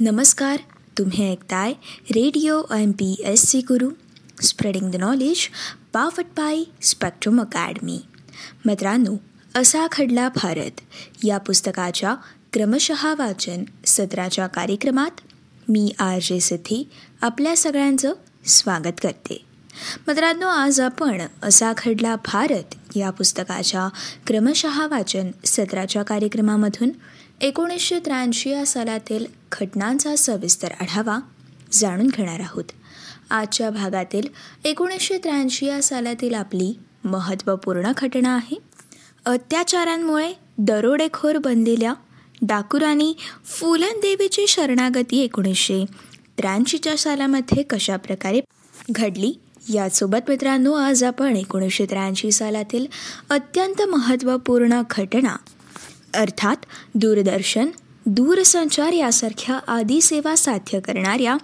नमस्कार तुम्ही ऐकताय radio M P S C Guru spreading the knowledge powered by Spectrum Academy मित्रांनो असा खडला भारत. या पुस्तकाच्या क्रमशः वाचन सत्राच्या कार्यक्रमात मी आर जे सिद्धी आपल्या सगळ्यांचं स्वागत करते. मित्रांनो आज आपण असा खडला भारत या पुस्तकाच्या क्रमशः वाचन सत्राच्या कार्यक्रमामधून एकोणीसशे त्र्याऐंशी या सालातील घटनांचा सविस्तर आढावा जाणून घेणार आहोत. आजच्या भागातील एकोणीसशे त्र्याऐंशी या सालातील आपली महत्त्वपूर्ण घटना आहे. अत्याचारांमुळे दरोडेखोर बनलेल्या डाकुरानी फुलनदेवीची शरणागती एकोणीसशे त्र्याऐंशीच्या सालामध्ये कशाप्रकारे घडली यासोबत मित्रांनो आज आपण एकोणीसशे त्र्याऐंशी सालातील अत्यंत महत्त्वपूर्ण घटना अर्थात दूरदर्शन दूरसंचार यासारख्या आदी सेवा साध्य करणाऱ्या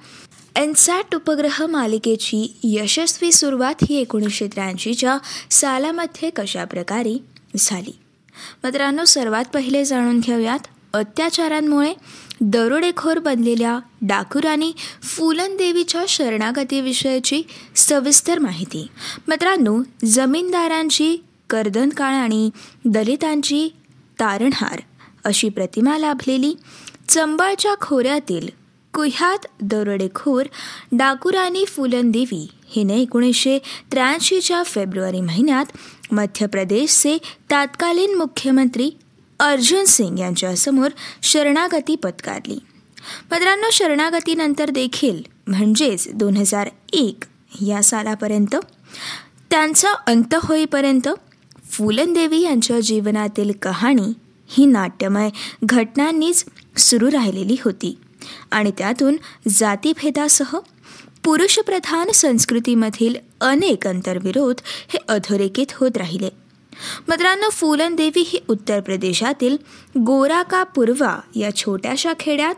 एनसॅट उपग्रह मालिकेची यशस्वी सुरुवात ही एकोणीसशे त्र्याऐंशीच्या सालामध्ये कशाप्रकारे झाली? मित्रांनो सर्वात पहिले जाणून घेऊयात अत्याचारांमुळे दरोडेखोर बनलेल्या डाकुरानी फुलन देवीच्या शरणागतीविषयीची सविस्तर माहिती. मित्रांनो जमीनदारांची कर्दनकाळ आणि दलितांची तारणहार अशी प्रतिमा लाभलेली. चंबळच्या खोऱ्यातील कुह्यात दरोडेखोर डाकुरानी फुलनदेवी हिने एकोणीसशे त्र्याऐंशीच्या फेब्रुवारी महिन्यात मध्य प्रदेशचे तत्कालीन मुख्यमंत्री अर्जुन सिंग यांच्यासमोर शरणागती पत्कारली. मित्रांनो शरणागतीनंतर देखील म्हणजेच दोन हजार एक या सालापर्यंत त्यांचा अंत होईपर्यंत फुलनदेवी यांच्या जीवनातील कहाणी ही नाट्यमय घटनांनीच सुरू राहिलेली होती. आणि त्यातून जातीभेदासह पुरुषप्रधान संस्कृतीमधील अनेक अंतर्विरोध हे अधोरेखित होत राहिले. मित्रांनो फुलन देवी ही उत्तर प्रदेशातील गोराका पूर्वा या छोट्याशा खेड्यात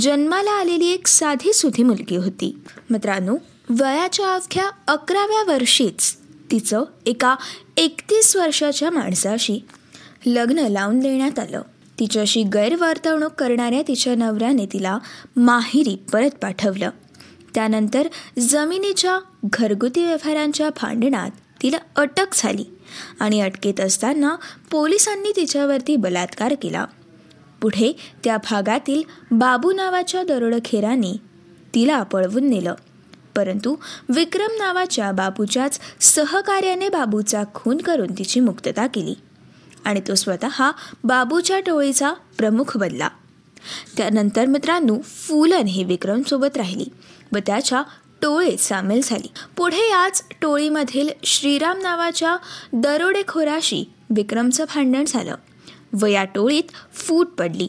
जन्माला आलेली एक साधी सुधी मुलगी होती. मित्रांनो वयाच्या अवघ्या अकराव्या वर्षीच तिचं एका एकतीस वर्षाच्या माणसाशी लग्न लावून देण्यात आलं. तिच्याशी गैरवर्तवणूक करणाऱ्या तिच्या नवऱ्याने तिला माहिरी परत पाठवलं. त्यानंतर जमिनीच्या घरगुती व्यवहारांच्या भांडणात तिला अटक झाली आणि अटकेत असताना पोलिसांनी तिच्यावरती बलात्कार केला. पुढे त्या भागातील बाबू नावाच्या दरोडखेरांनी तिला पळवून नेलं. परंतु विक्रम नावाच्या बाबूच्याच सहकार्याने बाबूचा खून करून तिची मुक्तता केली. आणि तो स्वतः बाबूच्या टोळीचा प्रमुख बनला. त्यानंतर मित्रांनो फुलन ही विक्रमसोबत राहिली व त्याच्या टोळीत सामील झाली. पुढे याच टोळीमधील श्रीराम नावाच्या दरोडेखोराशी विक्रमचं भांडण झालं व या टोळीत फूट पडली.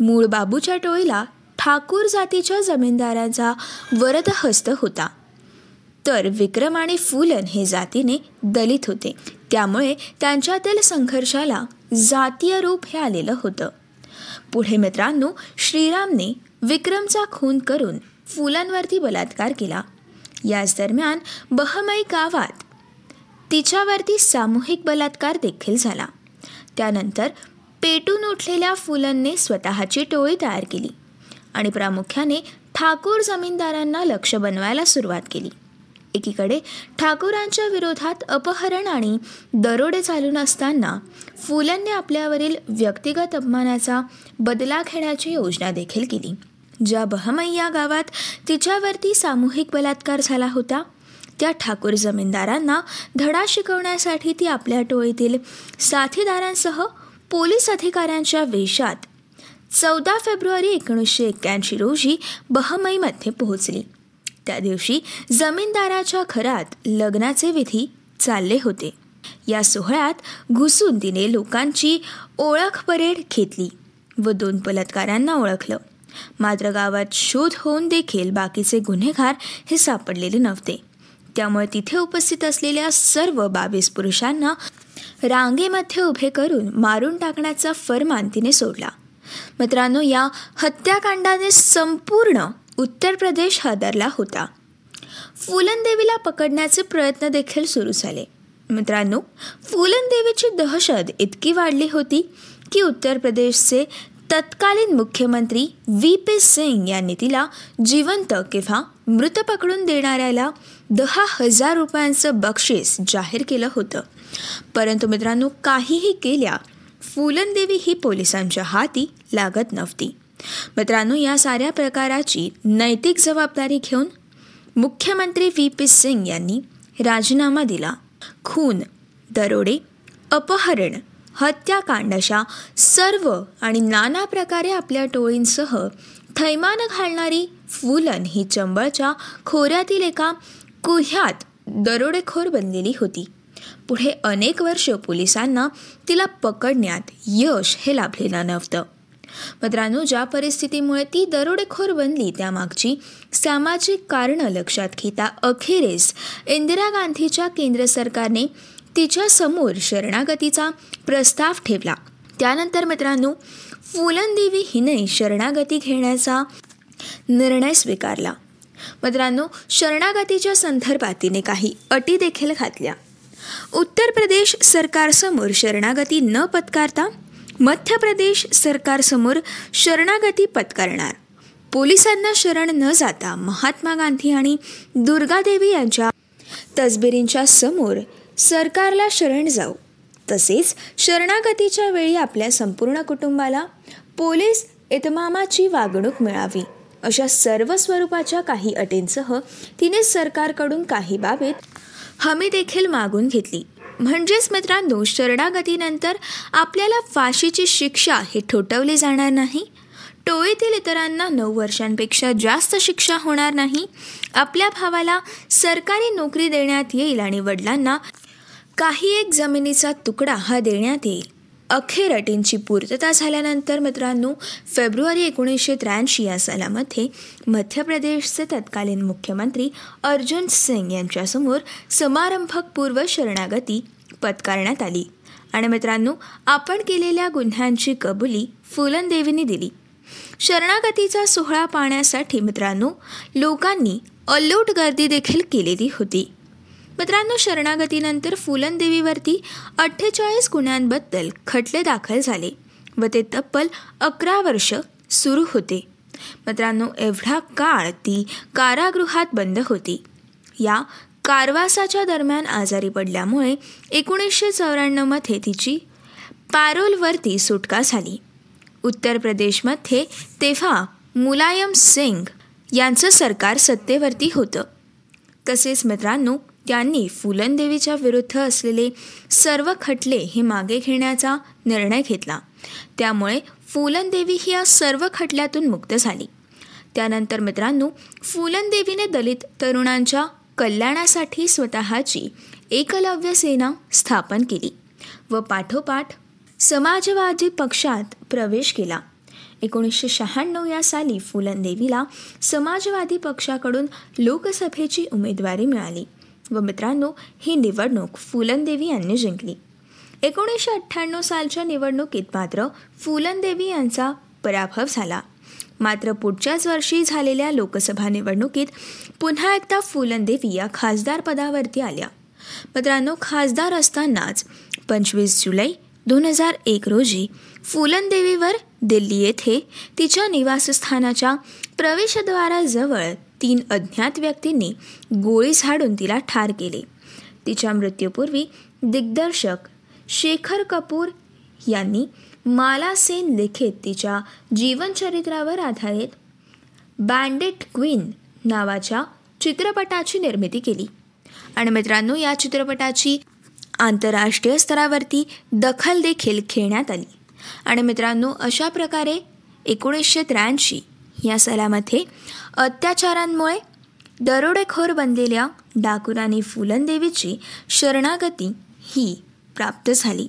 मूळ बाबूच्या टोळीला ठाकूर जातीच्या जमीनदारांचा वरदहस्त होता. तर विक्रम आणि फुलन हे जातीने दलित होते. त्यामुळे त्यांच्यातील संघर्षाला जातीय रूप हे आलेलं होतं. पुढे मित्रांनो श्रीरामने विक्रमचा खून करून फुलांवरती बलात्कार केला. याच दरम्यान बहमई गावात तिच्यावरती सामूहिक बलात्कार देखील झाला. त्यानंतर पेटून उठलेल्या फुलनने स्वतःची टोळी तयार केली. आणि प्रामुख्याने ठाकूर जमीनदारांना लक्ष बनवायला सुरुवात केली. एकीकडे ठाकूरांच्या विरोधात अपहरण आणि दरोडे चालून असताना फुलांनी आपल्यावरील व्यक्तिगत अपमानाचा बदला घेण्याची योजना देखील केली. ज्या बहमय्या गावात तिच्यावरती सामूहिक बलात्कार झाला होता त्या ठाकूर जमीनदारांना धडा शिकवण्यासाठी ती आपल्या टोळीतील साथीदारांसह पोलीस अधिकाऱ्यांच्या वेशात चौदा फेब्रुवारी एकोणीसशे एक्क्याऐंशी रोजी बहमईमध्ये पोहोचली. त्या दिवशी जमीनदाराच्या घरात लग्नाचे विधी चालले होते. या सोहळ्यात घुसून तिने लोकांची ओळख परेड घेतली व दोन बलात्कारांना ओळखलं. मात्र गावात शोध होऊन देखील बाकीचे गुन्हेगार हे सापडलेले नव्हते. त्यामुळे तिथे उपस्थित असलेल्या सर्व बावीस पुरुषांना रांगेमध्ये उभे करून मारून टाकण्याचा फरमान तिने सोडला. मित्रांनो या हत्याकांडाने संपूर्ण उत्तर प्रदेश हादरला होता. फुलन देवीला पकडण्याचे प्रयत्न देखील सुरू झाले. मित्रांनो फुलन देवीची दहशत इतकी वाढली होती की उत्तर प्रदेशचे तत्कालीन मुख्यमंत्री व्ही पी सिंग यांनी तिला जिवंत किंवा मृत पकडून देणाऱ्याला दहा हजार रुपयांचं बक्षीस जाहीर केलं होतं. परंतु मित्रांनो काहीही केल्या फुलनदेवी ही पोलिसांच्या हाती लागत नव्हती. मित्रांनो या साऱ्या प्रकाराची नैतिक जबाबदारी घेऊन मुख्यमंत्री व्ही. पी. सिंग यांनी राजीनामा दिला. खून दरोडे अपहरण हत्याकांड अशा सर्व आणि नाना प्रकारे आपल्या टोळींसह थैमान घालणारी फुलन ही चंबळच्या खोऱ्यातील एका कुह्यात दरोडेखोर बनलेली होती. पुढे अनेक वर्ष पोलिसांना तिला पकडण्यात यश हे लाभलेलं नव्हतं. मित्रांनो ज्या परिस्थितीमुळे ती दरोडेखोर बनली त्यामागची सामाजिक कारणं लक्षात घेता अखेरीस इंदिरा गांधीच्या केंद्र सरकारने तिच्या समोर शरणागतीचा प्रस्ताव ठेवला. त्यानंतर मित्रांनो फुलनदेवी हिने शरणागती घेण्याचा निर्णय स्वीकारला. मित्रांनो शरणागतीच्या संदर्भात तिने काही अटी देखील घातल्या. उत्तर प्रदेश सरकारसमोर शरणागती न पत्कारता मध्य प्रदेश सरकारसमोर शरणागती पत्करणार. पोलिसांना शरण न जाता महात्मा गांधी आणि दुर्गादेवी यांच्या तसबिरींच्या समोर सरकारला शरण जाऊ. तसेच शरणागतीच्या वेळी आपल्या संपूर्ण कुटुंबाला पोलीस इतमामाची वागणूक मिळावी अशा सर्व स्वरूपाच्या काही अटींसह तिने सरकारकडून काही बाबीत हमी देखील मागून घेतली. म्हणजेच मित्रांनो शरणागतीनंतर आपल्याला फाशीची शिक्षा हे ठोठवली जाणार नाही. टोळीतील इतरांना नऊ वर्षांपेक्षा जास्त शिक्षा होणार नाही. आपल्या भावाला सरकारी नोकरी देण्यात येईल आणि वडिलांना काही एक जमिनीचा तुकडा हा देण्यात येईल. अखेर अटींची पूर्तता झाल्यानंतर मित्रांनो फेब्रुवारी एकोणीसशे त्र्याऐंशी या सालामध्ये मध्य प्रदेशचे तत्कालीन मुख्यमंत्री अर्जुन सिंग यांच्यासमोर समारंभकपूर्व शरणागती पत्कारण्यात आली. आणि मित्रांनो आपण केलेल्या गुन्ह्यांची कबुली फुलनदेवीने दिली. शरणागतीचा सोहळा पाहण्यासाठी मित्रांनो लोकांनी अल्लोट गर्दी देखील केलेली होती. मित्रांनो शरणागतीनंतर फुलनदेवीवरती अठ्ठेचाळीस गुन्ह्यांबद्दल खटले दाखल झाले व ते तब्बल अकरा वर्ष सुरू होते. मित्रांनो एवढा काळ ती कारागृहात बंद होती. या कारवासाच्या दरम्यान आजारी पडल्यामुळे एकोणीसशे चौऱ्याण्णवमध्ये तिची पॅरोलवरती सुटका झाली. उत्तर प्रदेशमध्ये तेव्हा मुलायम सिंग यांचं सरकार सत्तेवरती होतं. तसेच मित्रांनो त्यांनी फुलनदेवीच्या विरुद्ध असलेले सर्व खटले हे मागे घेण्याचा निर्णय घेतला. त्यामुळे फुलनदेवी ही या सर्व खटल्यातून मुक्त झाली. त्यानंतर मित्रांनो फुलनदेवीने दलित तरुणांच्या कल्याणासाठी स्वतःची एकलव्य सेना स्थापन केली व पाठोपाठ समाजवादी पक्षात प्रवेश केला. एकोणीसशे शहाण्णव या साली फुलनदेवीला समाजवादी पक्षाकडून लोकसभेची उमेदवारी मिळाली. व मित्रांनो ही निवडणूक फुलनदेवी यांनी जिंकली. एकोणीसशे अठ्ठ्याण्णव सालच्या निवडणुकीत मात्र फुलनदेवी यांचा पराभव झाला. मात्र पुढच्याच वर्षी झालेल्या लोकसभा निवडणुकीत पुन्हा एकदा फुलनदेवी या खासदार पदावरती आल्या. मित्रांनो खासदार असतानाच पंचवीस जुलै दोन हजार एक रोजी फुलनदेवीवर दिल्ली येथे तिच्या निवासस्थानाच्या प्रवेशद्वाराजवळ तीन अज्ञात व्यक्तींनी गोळी झाडून तिला ठार केले. तिच्या मृत्यूपूर्वी दिग्दर्शक शेखर कपूर यांनी माला सेन लिखित तिच्या जीवनचरित्रावर आधारित बँडेट क्वीन नावाच्या चित्रपटाची निर्मिती केली. आणि मित्रांनो या चित्रपटाची आंतरराष्ट्रीय स्तरावरती दखल देखील घेण्यात आली. आणि मित्रांनो अशा प्रकारे एकोणीसशे त्र्याऐंशी या सालामध्ये अत्याचारांमुळे दरोडेखोर बनलेल्या डाकुरानी फुलनदेवीची शरणागती ही प्राप्त झाली.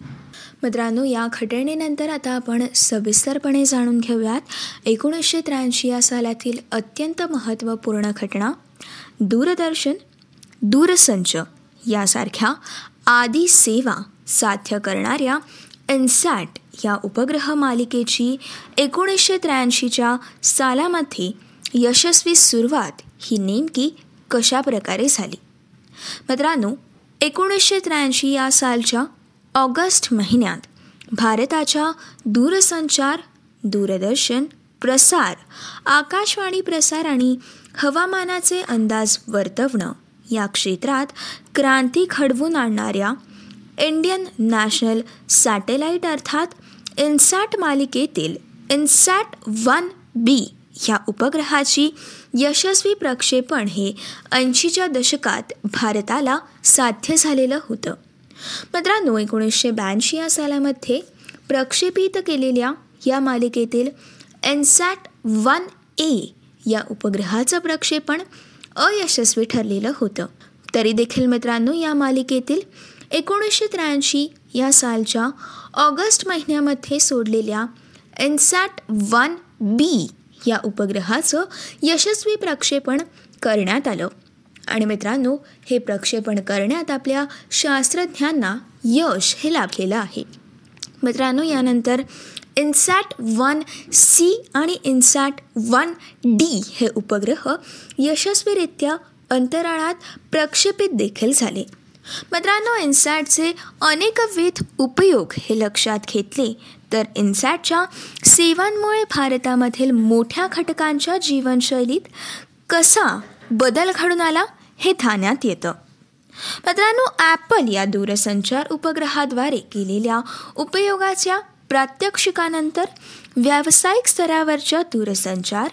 मित्रांनो या घटनेनंतर आता आपण सविस्तरपणे जाणून घेऊयात. एकोणीसशे त्र्याऐंशी या सालातील अत्यंत महत्त्वपूर्ण घटना दूरदर्शन दूरसंच यासारख्या आदी सेवा साध्य करणाऱ्या इन्सॅट या उपग्रह मालिकेची एकोणीसशे त्र्याऐंशीच्या सालामध्ये यशस्वी सुरुवात ही नेमकी कशा प्रकारे झाली? मित्रांनो एकोणीसशे त्र्याऐंशी या सालच्या ऑगस्ट महिन्यात भारताच्या दूरसंचार दूरदर्शन प्रसार आकाशवाणी प्रसार आणि हवामानाचे अंदाज वर्तवणं या क्षेत्रात क्रांती घडवून आणणाऱ्या इंडियन नॅशनल सॅटेलाईट अर्थात इन्सॅट मालिकेतील इन्सॅट वन बी ह्या उपग्रहाची यशस्वी प्रक्षेपण हे ऐंशीच्या दशकात भारताला साध्य झालेलं होतं. मित्रांनो एकोणीसशे ब्याऐंशी या सालामध्ये प्रक्षेपित केलेल्या या मालिकेतील एनसॅट वन ए या उपग्रहाचं प्रक्षेपण अयशस्वी ठरलेलं होतं. तरी देखील मित्रांनो या मालिकेतील एकोणीसशे त्र्याऐंशी या सालच्या ऑगस्ट महिन्यामध्ये सोडलेल्या एनसॅट वन बी या उपग्रहाचं यशस्वी प्रक्षेपण करण्यात आलं. आणि मित्रांनो हे प्रक्षेपण करण्यात आपल्या शास्त्रज्ञांना यश हे लाभलेलं आहे. मित्रांनो यानंतर इन्सॅट वन सी आणि इन्सॅट वन डी हे उपग्रह यशस्वीरित्या अंतराळात प्रक्षेपित देखील झाले. मित्रांनो इन्सॅटचे अनेकविध उपयोग हे लक्षात घेतले. तर इन्सॅटच्या सेवांमुळे भारतामधील मोठ्या घटकांच्या जीवनशैलीत कसा बदल घडून आला हे ठाण्यात येतं. मित्रांनो ॲपल या दूरसंचार उपग्रहाद्वारे केलेल्या उपयोगाच्या प्रात्यक्षिकानंतर व्यावसायिक स्तरावरच्या दूरसंचार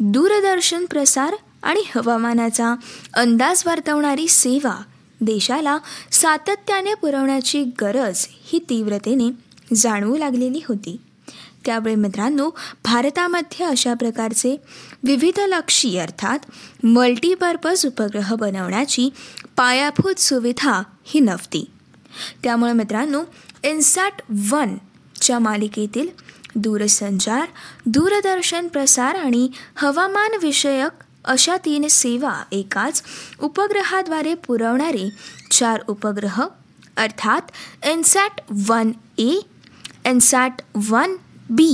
दूरदर्शन प्रसार आणि हवामानाचा अंदाज वर्तवणारी सेवा देशाला सातत्याने पुरवण्याची गरज ही तीव्रतेने जाणवू लागलेली होती. त्यामुळे मित्रांनो भारतामध्ये अशा प्रकारचे विविध लक्षी अर्थात मल्टीपर्पज उपग्रह बनवण्याची पायाभूत सुविधा ही नव्हती. त्यामुळे मित्रांनो इन्सॅट वनच्या मालिकेतील दूरसंचार दूरदर्शन प्रसार आणि हवामानविषयक अशा तीन सेवा एकाच उपग्रहाद्वारे पुरवणारे चार उपग्रह अर्थात INSAT one A INSAT one B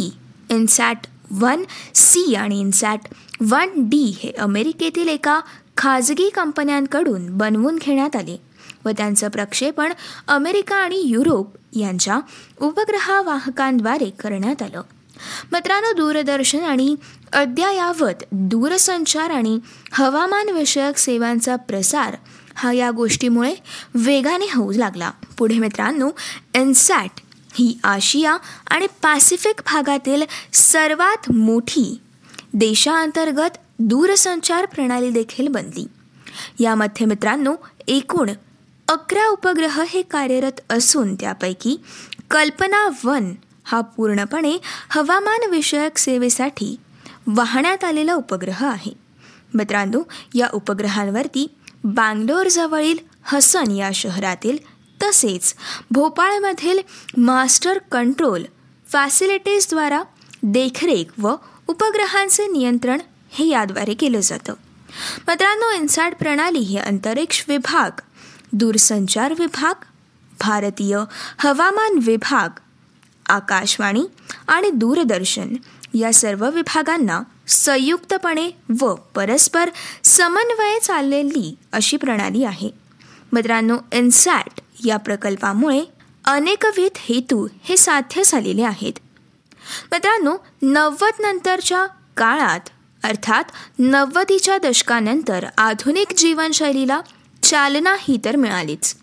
INSAT one C आणि इन्सॅट वन डी हे अमेरिकेतील एका खाजगी कंपन्यांकडून बनवून घेण्यात आले व त्यांचं प्रक्षेपण अमेरिका आणि युरोप यांच्या उपग्रहवाहकांद्वारे करण्यात आलं. मित्रांनो दूरदर्शन आणि अद्ययावत दूरसंचार आणि हवामानविषयक सेवांचा प्रसार हा या गोष्टीमुळे वेगाने होऊ लागला. पुढे मित्रांनो एनसॅट ही आशिया आणि पॅसिफिक भागातील सर्वात मोठी देशांतर्गत दूरसंचार प्रणाली देखील बनली. यामध्ये मित्रांनो एकूण अकरा उपग्रह हे कार्यरत असून त्यापैकी कल्पना वन हा पूर्णपणे हवामानविषयक सेवेसाठी वाहण्यात आलेला उपग्रह आहे. मित्रांनो या उपग्रहांवरती बँगलोरजवळील हसन या शहरातील तसेच भोपाळमधील मास्टर कंट्रोल फॅसिलिटीजद्वारा देखरेख व उपग्रहांचे नियंत्रण हे याद्वारे केलं जातं. मित्रांनो इन्सॅट प्रणाली ही अंतरिक्ष विभाग दूरसंचार विभाग भारतीय हवामान विभाग आकाशवाणी आणि दूरदर्शन या सर्व विभागांना संयुक्तपणे व परस्पर समन्वय चाललेली अशी प्रणाली आहे. मित्रांनो इन्सॅट या प्रकल्पामुळे अनेकविध हेतू हे साध्य झालेले आहेत. मित्रांनो नव्वद नंतरच्या काळात अर्थात नव्वदीच्या दशकानंतर आधुनिक जीवनशैलीला चालना ही तर मिळालीच.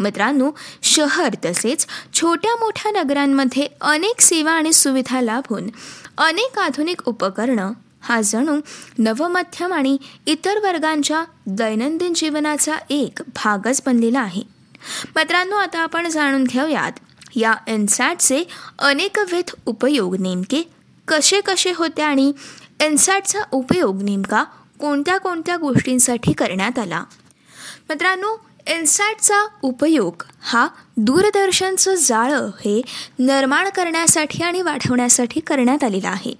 मित्रांनो शहर तसेच छोट्या मोठ्या नगरांमध्ये अनेक सेवा आणि सुविधा लाभून अनेक आधुनिक उपकरणं हा जणू नवमध्यम आणि इतर वर्गांच्या दैनंदिन जीवनाचा एक भागच बनलेला आहे. मित्रांनो आता आपण जाणून घेऊयात या एनसॅटचे अनेकविध उपयोग नेमके कसे कसे होते आणि एनसॅटचा उपयोग नेमका कोणत्या कोणत्या गोष्टींसाठी करण्यात आला? मित्रांनो इन्सॅटचा उपयोग हा दूरदर्शनचं जाळं हे निर्माण करण्यासाठी आणि वाढवण्यासाठी करण्यात आलेला आहे.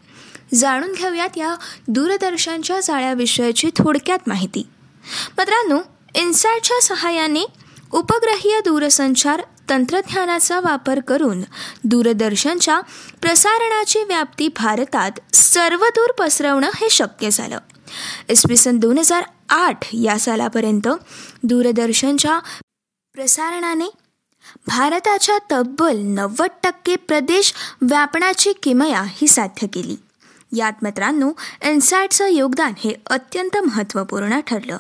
जाणून घेऊयात या दूरदर्शनच्या जाळ्याविषयीची थोडक्यात माहिती. मित्रांनो इन्सॅटच्या सहाय्याने उपग्रहीय दूरसंचार तंत्रज्ञानाचा वापर करून दूरदर्शनच्या प्रसारणाची व्याप्ती भारतात सर्वदूर पसरवणं हे शक्य झालं. इसवी सन दोन हजार आठ या सालापर्यंत दूरदर्शनच्या प्रसारणाने भारताच्या तब्बल नव्वद टक्के प्रदेश व्यापण्याची किमया ही साध्य केली. यात मित्रांनो एनसॅटचं योगदान हे अत्यंत महत्त्वपूर्ण ठरलं.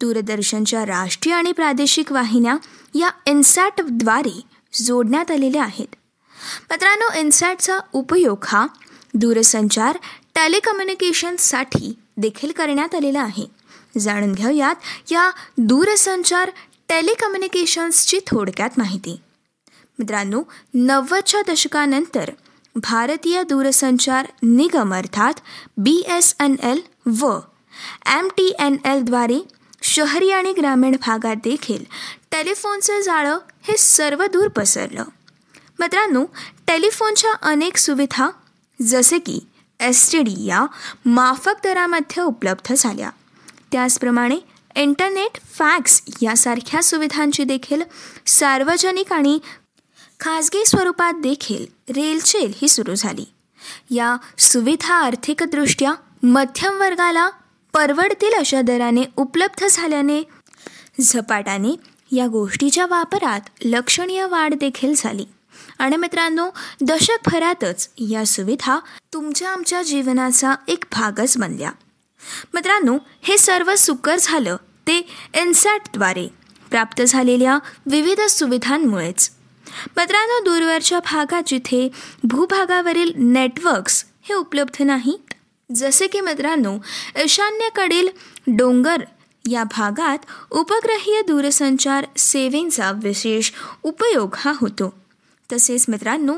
दूरदर्शनच्या राष्ट्रीय आणि प्रादेशिक वाहिन्या या इन्सॅटद्वारे जोडण्यात आलेल्या आहेत. मित्रांनो इन्सॅटचा उपयोग हा दूरसंचार टेलिकम्युनिकेशनसाठी देखील करण्यात आलेला आहे. जाणून घेऊयात या दूरसंचार टेलिकम्युनिकेशन्सची थोडक्यात माहिती. मित्रांनो नव्वदच्या दशकानंतर भारतीय दूरसंचार निगम अर्थात बी एस एन एल व एम टी एन एलद्वारे शहरी आणि ग्रामीण भागात देखील टेलिफोनचं जाळं हे सर्व दूर पसरलं. मित्रांनो टेलिफोनच्या अनेक सुविधा जसे की एस टी डी या माफक दरामध्ये उपलब्ध झाल्या. त्याचप्रमाणे इंटरनेट फॅक्स यासारख्या सुविधांची देखील सार्वजनिक आणि खाजगी स्वरूपात देखील रेलचेल ही सुरू झाली. या सुविधा आर्थिकदृष्ट्या मध्यम वर्गाला परवडतील अशा दराने उपलब्ध झाल्याने झपाट्याने या गोष्टीच्या वापरात लक्षणीय वाढ देखील झाली. आणि मित्रांनो दशकभरातच या सुविधा तुमच्या आमच्या जीवनाचा एक भागच बनल्या. मित्रांनो हे सर्व सुकर झालं ते इन्सॅटद्वारे प्राप्त झालेल्या विविध सुविधांमुळेच. मित्रांनो दूरवरच्या भागात जिथे भूभागावरील नेटवर्क्स हे उपलब्ध नाहीत जसे की मित्रांनो ईशान्येकडील डोंगर या भागात उपग्रहीय दूरसंचार सेवेंचा विशेष उपयोग हा होतो. तसेच मित्रांनो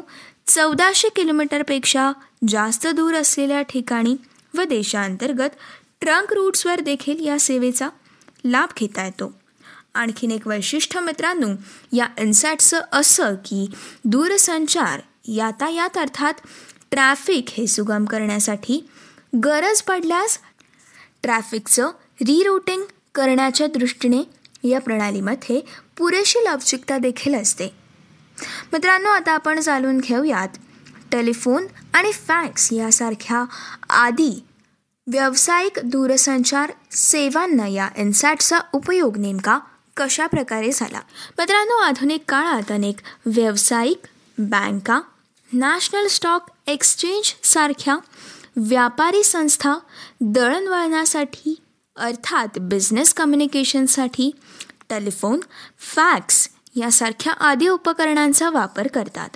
चौदाशे किलोमीटरपेक्षा जास्त दूर असलेल्या ठिकाणी व देशांतर्गत ट्रंक रूट्सवर देखील या सेवेचा लाभ घेता येतो. आणखीन एक वैशिष्ट्य मित्रांनो या इन्सॅटचं असं की दूरसंचार यातायात अर्थात ट्रॅफिक हे सुगम करण्यासाठी गरज पडल्यास ट्रॅफिकचं रिरूटिंग करण्याच्या दृष्टीने या प्रणालीमध्ये पुरेशी लवचिकता देखील असते. मित्रांनो आता आपण जाणून घेऊयात टेलिफोन आणि फॅक्स यासारख्या आदी व्यावसायिक दूरसंचार सेवांना या इन्सॅटचा उपयोग नेमका कशा प्रकारे झाला? मित्रांनो आधुनिक काळात अनेक व्यावसायिक बँका नॅशनल स्टॉक एक्सचेंज सारख्या व्यापारी संस्था दळणवळणासाठी अर्थात बिझनेस कम्युनिकेशनसाठी टेलिफोन फॅक्स यासारख्या आदी उपकरणांचा वापर करतात.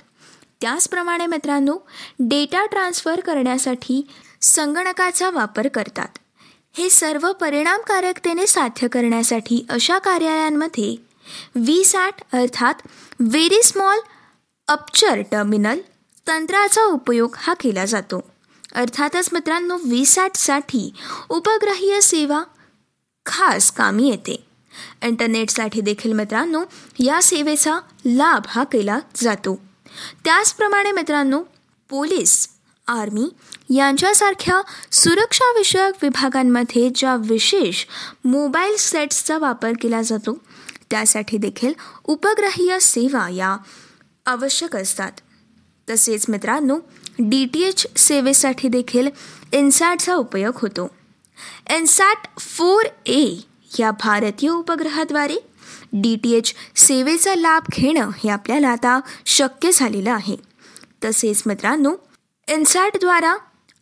त्याचप्रमाणे मित्रांनो डेटा ट्रान्सफर करण्यासाठी संगणकाचा वापर करतात. हे सर्व परिणामकारकतेने साध्य करण्यासाठी अशा कार्यालयांमध्ये व्ही सॅट अर्थात व्हेरी स्मॉल अपचर टर्मिनल तंत्राचा उपयोग हा केला जातो. अर्थातच मित्रांनो व्ही सॅटसाठी उपग्रहीय सेवा खास कामी येते. इंटरनेटसाठी देखील मित्रांनो या सेवेचा लाभ हा केला जातो. त्याचप्रमाणे मित्रांनो पोलीस आर्मी यांच्यासारख्या सुरक्षाविषयक विभागांमध्ये ज्या विशेष मोबाईल सेट्सचा वापर केला जातो त्यासाठी देखील उपग्रहीय सेवा या आवश्यक असतात. तसेच मित्रांनो डी टी एच सेवेसाठी देखील इन्सॅटचा उपयोग होतो. एनसॅट फोर ए या भारतीय उपग्रहाद्वारे डी टी एच सेवेचा लाभ घेणं हे आपल्याला आता शक्य झालेलं आहे. तसेच मित्रांनो इन्सॅटद्वारा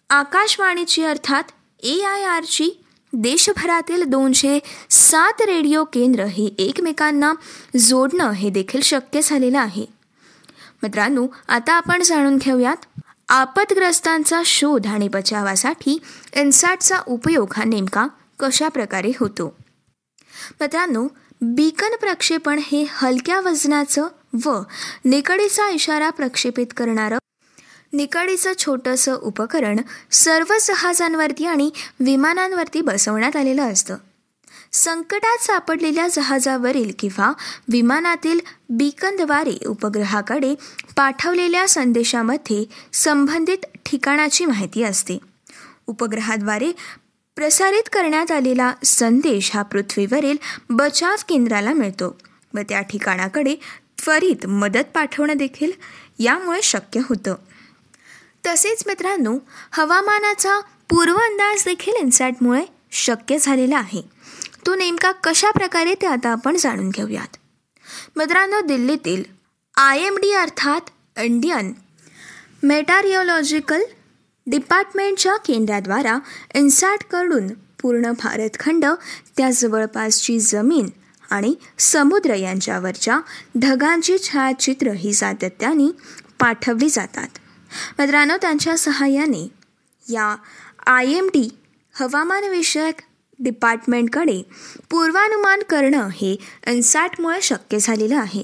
आकाशवाणीची अर्थात ए आय आरची देशभरातील दोनशे सात रेडिओ केंद्र हे एकमेकांना जोडणं हे देखील शक्य झालेलं आहे. मित्रांनो आता आपण जाणून घेऊयात आपतग्रस्तांचा शोध आणि बचावासाठी इन्सॅटचा उपयोग हा नेमका कशा प्रकारे होतो? मित्रांनो बीकन प्रक्षेपण हे हलक्या वजनाचं व निकडीचा इशारा प्रक्षेपित करणारं निकडीचं छोटंसं उपकरण सर्व जहाजांवरती आणि विमानांवरती बसवण्यात आलेलं असतं. संकटात सापडलेल्या जहाजावरील किंवा विमानातील बीकनद्वारे उपग्रहाकडे पाठवलेल्या संदेशामध्ये संबंधित ठिकाणाची माहिती असते. उपग्रहाद्वारे प्रसारित करण्यात आलेला संदेश हा पृथ्वीवरील बचाव केंद्राला मिळतो. व त्या ठिकाणाकडे त्वरित मदत पाठवणं देखील यामुळे शक्य होतं. तसेच मित्रांनो हवामानाचा पूर्व अंदाज देखील इन्सॅटमुळे शक्य झालेला आहे. तो नेमका कशा प्रकारे ते आता आपण जाणून घेऊयात. मित्रांनो दिल्लीतील आय एम डी अर्थात इंडियन मेटारिओलॉजिकल डिपार्टमेंटच्या केंद्राद्वारा इन्सॅटकडून पूर्ण भारतखंड त्या जवळपासची जमीन आणि समुद्र यांच्यावरच्या ढगांची छायाचित्र ही सातत्याने पाठवली जातात. मित्रांनो त्यांच्या सहाय्याने या आय एम डी हवामानविषयक डिपार्टमेंटकडे पूर्वानुमान करणं हे इन्सॅटमुळे शक्य झालेलं आहे.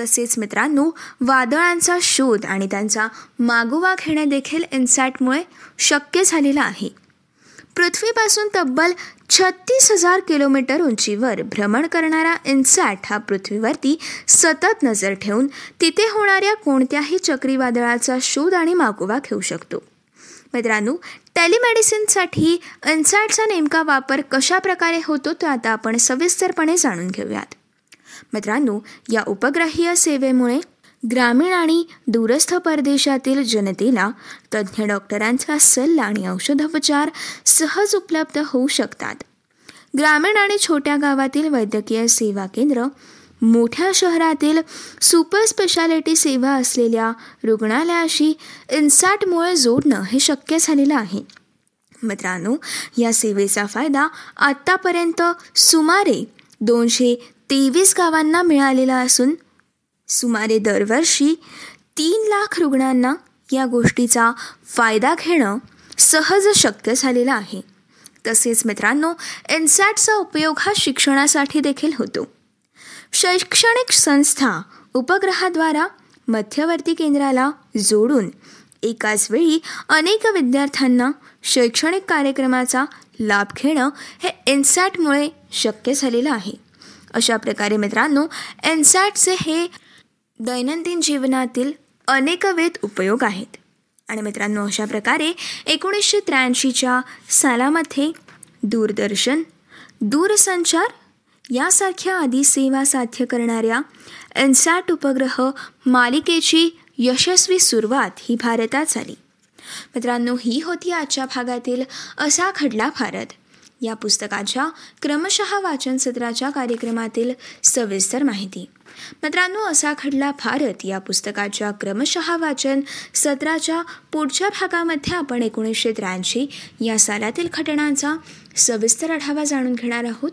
तसेच मित्रांनो वादळांचा शोध आणि त्यांचा मागोवा घेणे देखील इन्सॅटमुळे शक्य झालेला आहे. पृथ्वीपासून तब्बल छत्तीस हजार किलोमीटर उंचीवर भ्रमण करणारा इन्सॅट हा पृथ्वीवरती सतत नजर ठेवून तिथे होणाऱ्या कोणत्याही चक्रीवादळाचा शोध आणि मागोवा घेऊ शकतो. मित्रांनो टेलिमेडिसिनसाठी इन्सॅटचा नेमका वापर कशा प्रकारे होतो तो आता आपण सविस्तरपणे जाणून घेऊयात. मित्रांनो या उपग्रहीय सेवेमुळे ग्रामीण आणि दूरस्थ परदेशातील जनतेला तज्ज्ञ डॉक्टरांचा सल्ला आणि औषधोपचार सहज उपलब्ध होऊ शकतात. ग्रामीण आणि छोट्या गावातील वैद्यकीय सेवा केंद्र मोठ्या शहरातील सुपर स्पेशालिटी सेवा असलेल्या रुग्णालयाशी इन्सॅटमुळे जोडणं हे शक्य झालेलं आहे. मित्रांनो या सेवेचा फायदा आत्तापर्यंत सुमारे दोनशे तेवीस गावांना मिळालेला असून सुमारे दरवर्षी तीन लाख रुग्णांना या गोष्टीचा फायदा घेणं सहज शक्य झालेलं आहे. तसेच मित्रांनो एनसॅटचा उपयोग हा शिक्षणासाठी देखील होतो. शैक्षणिक संस्था उपग्रहाद्वारा मध्यवर्ती केंद्राला जोडून एकाच वेळी अनेक विद्यार्थ्यांना शैक्षणिक कार्यक्रमाचा लाभ घेणं हे एनसॅटमुळे शक्य झालेलं आहे. अशा प्रकारे मित्रांनो एनसॅटचे हे दैनंदिन जीवनातील अनेकवेद उपयोग आहेत. आणि मित्रांनो अशा प्रकारे एकोणीसशे त्र्याऐंशीच्या सालामध्ये दूरदर्शन दूरसंचार यासारख्या आदी सेवा साध्य करणाऱ्या एनसॅट उपग्रह मालिकेची यशस्वी सुरुवात ही भारतात झाली. मित्रांनो ही होती आजच्या भागातील असा खडला भारत. या पुस्तकाच्या क्रमशः वाचन सत्राच्या कार्यक्रमातील सविस्तर माहिती. मित्रांनो असा खडला भारत. या पुस्तकाच्या क्रमशः वाचन सत्राच्या पुढच्या भागामध्ये आपण एकोणीसशे त्र्याऐंशी या सालातील घटनांचा सविस्तर आढावा जाणून घेणार आहोत.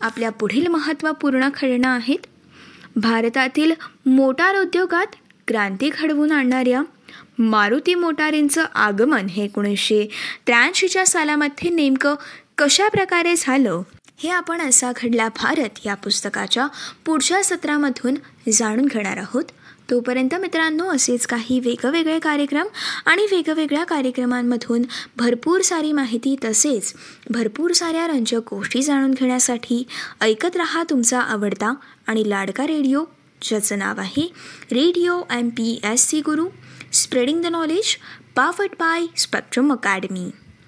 आपल्या पुढील महत्त्वपूर्ण घटना आहेत भारतातील मोटार उद्योगात क्रांती घडवून आणणाऱ्या मारुती मोटारींचं आगमन हे एकोणीसशे त्र्याऐंशीच्या सालामध्ये नेमकं कशा प्रकारे झालं हे आपण असा घडला भारत या पुस्तकाच्या पुढच्या सत्रामधून जाणून घेणार आहोत. तोपर्यंत मित्रांनो असेच काही वेगवेगळे कार्यक्रम आणि वेगवेगळ्या कार्यक्रमांमधून भरपूर सारी माहिती तसेच भरपूर साऱ्या रंजक गोष्टी जाणून घेण्यासाठी ऐकत रहा तुमचा आवडता आणि लाडका रेडिओ ज्याचं नाव आहे radio M P S C Guru spreading the knowledge powered by Spectrum Academy.